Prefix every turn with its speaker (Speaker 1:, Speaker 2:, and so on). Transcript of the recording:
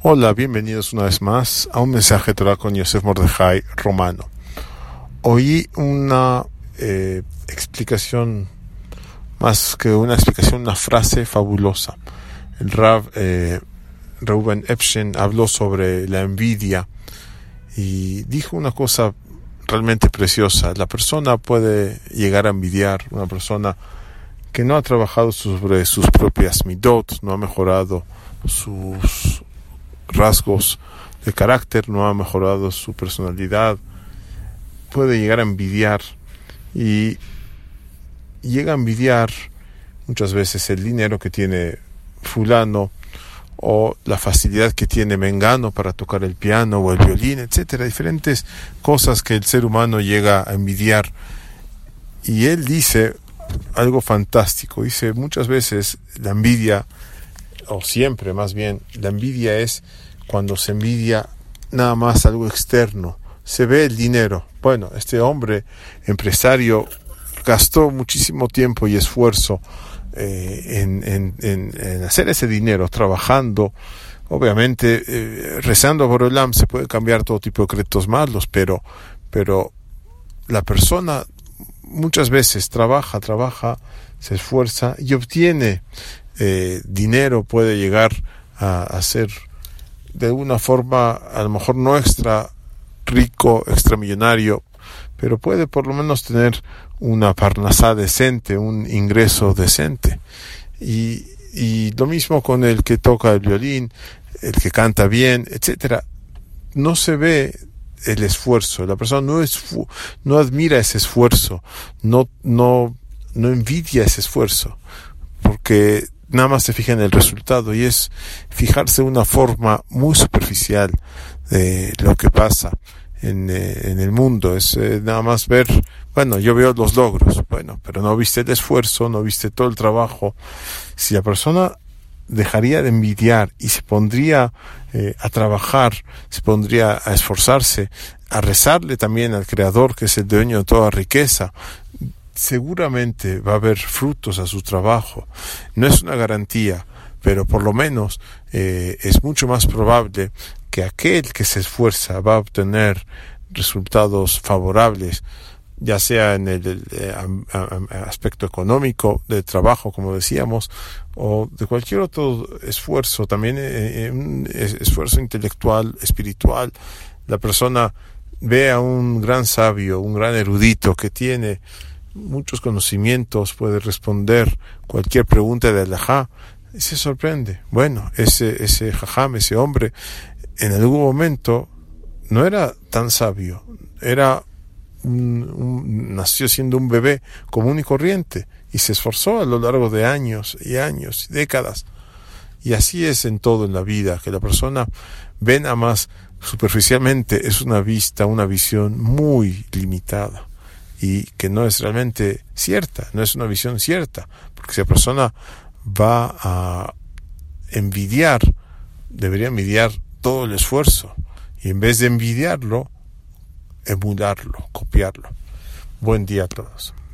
Speaker 1: Hola, bienvenidos una vez más a un mensaje de Torah con Yosef Mordejai Romano. Oí una eh, explicación, más que una explicación, una frase fabulosa. El Rav eh, Reuben Epstein habló sobre la envidia y dijo una cosa realmente preciosa. La persona puede llegar a envidiar, una persona que no ha trabajado sobre sus propias midot, no ha mejorado sus rasgos de carácter, no ha mejorado su personalidad, puede llegar a envidiar y llega a envidiar muchas veces el dinero que tiene fulano o la facilidad que tiene Mengano para tocar el piano o el violín, etcétera, diferentes cosas que el ser humano llega a envidiar. Y él dice algo fantástico, dice muchas veces la envidia o siempre más bien, la envidia es cuando se envidia nada más algo externo. Se ve el dinero. Bueno, este hombre empresario gastó muchísimo tiempo y esfuerzo eh, en, en, hacer ese dinero, trabajando. Obviamente, eh, rezando por el se puede cambiar todo tipo de créditos malos, pero, pero la persona muchas veces trabaja, trabaja, se esfuerza y obtiene eh, dinero puede llegar a, ser de una forma a lo mejor no extra rico, extramillonario, pero puede por lo menos tener una parnasá decente, un ingreso decente. Y, y lo mismo con el que toca el violín, el que canta bien, etcétera. No se ve el esfuerzo, la persona no es no admira ese esfuerzo, no no no envidia ese esfuerzo, porque nada más se fija en el resultado y es fijarse una forma muy superficial de lo que pasa en, eh, en el mundo. Es eh, nada más ver, bueno, yo veo los logros, bueno, pero no viste el esfuerzo, no viste todo el trabajo. Si la persona dejaría de envidiar y se pondría eh, a trabajar, se pondría a esforzarse, a rezarle también al Creador, que es el dueño de toda riqueza, seguramente va a haber frutos a su trabajo. No es una garantía, pero por lo menos eh, es mucho más probable que aquel que se esfuerza va a obtener resultados favorables, ya sea en el, eh, aspecto económico, de trabajo, como decíamos, o de cualquier otro esfuerzo, también eh, un esfuerzo intelectual, espiritual. La persona ve a un gran sabio, un gran erudito que tiene muchos conocimientos, puede responder cualquier pregunta de Alajá, y se sorprende. Bueno, ese, ese jajam, ese hombre, en algún momento no era tan sabio, era nació siendo un bebé común y corriente y se esforzó a lo largo de años y años y décadas. Y así es en todo en la vida, que la persona ven a más superficialmente, es una vista, una visión muy limitada y que no es realmente cierta, no es una visión cierta, porque si la persona va a envidiar, debería envidiar todo el esfuerzo y en vez de envidiarlo, emularlo, copiarlo. Buen día a todos.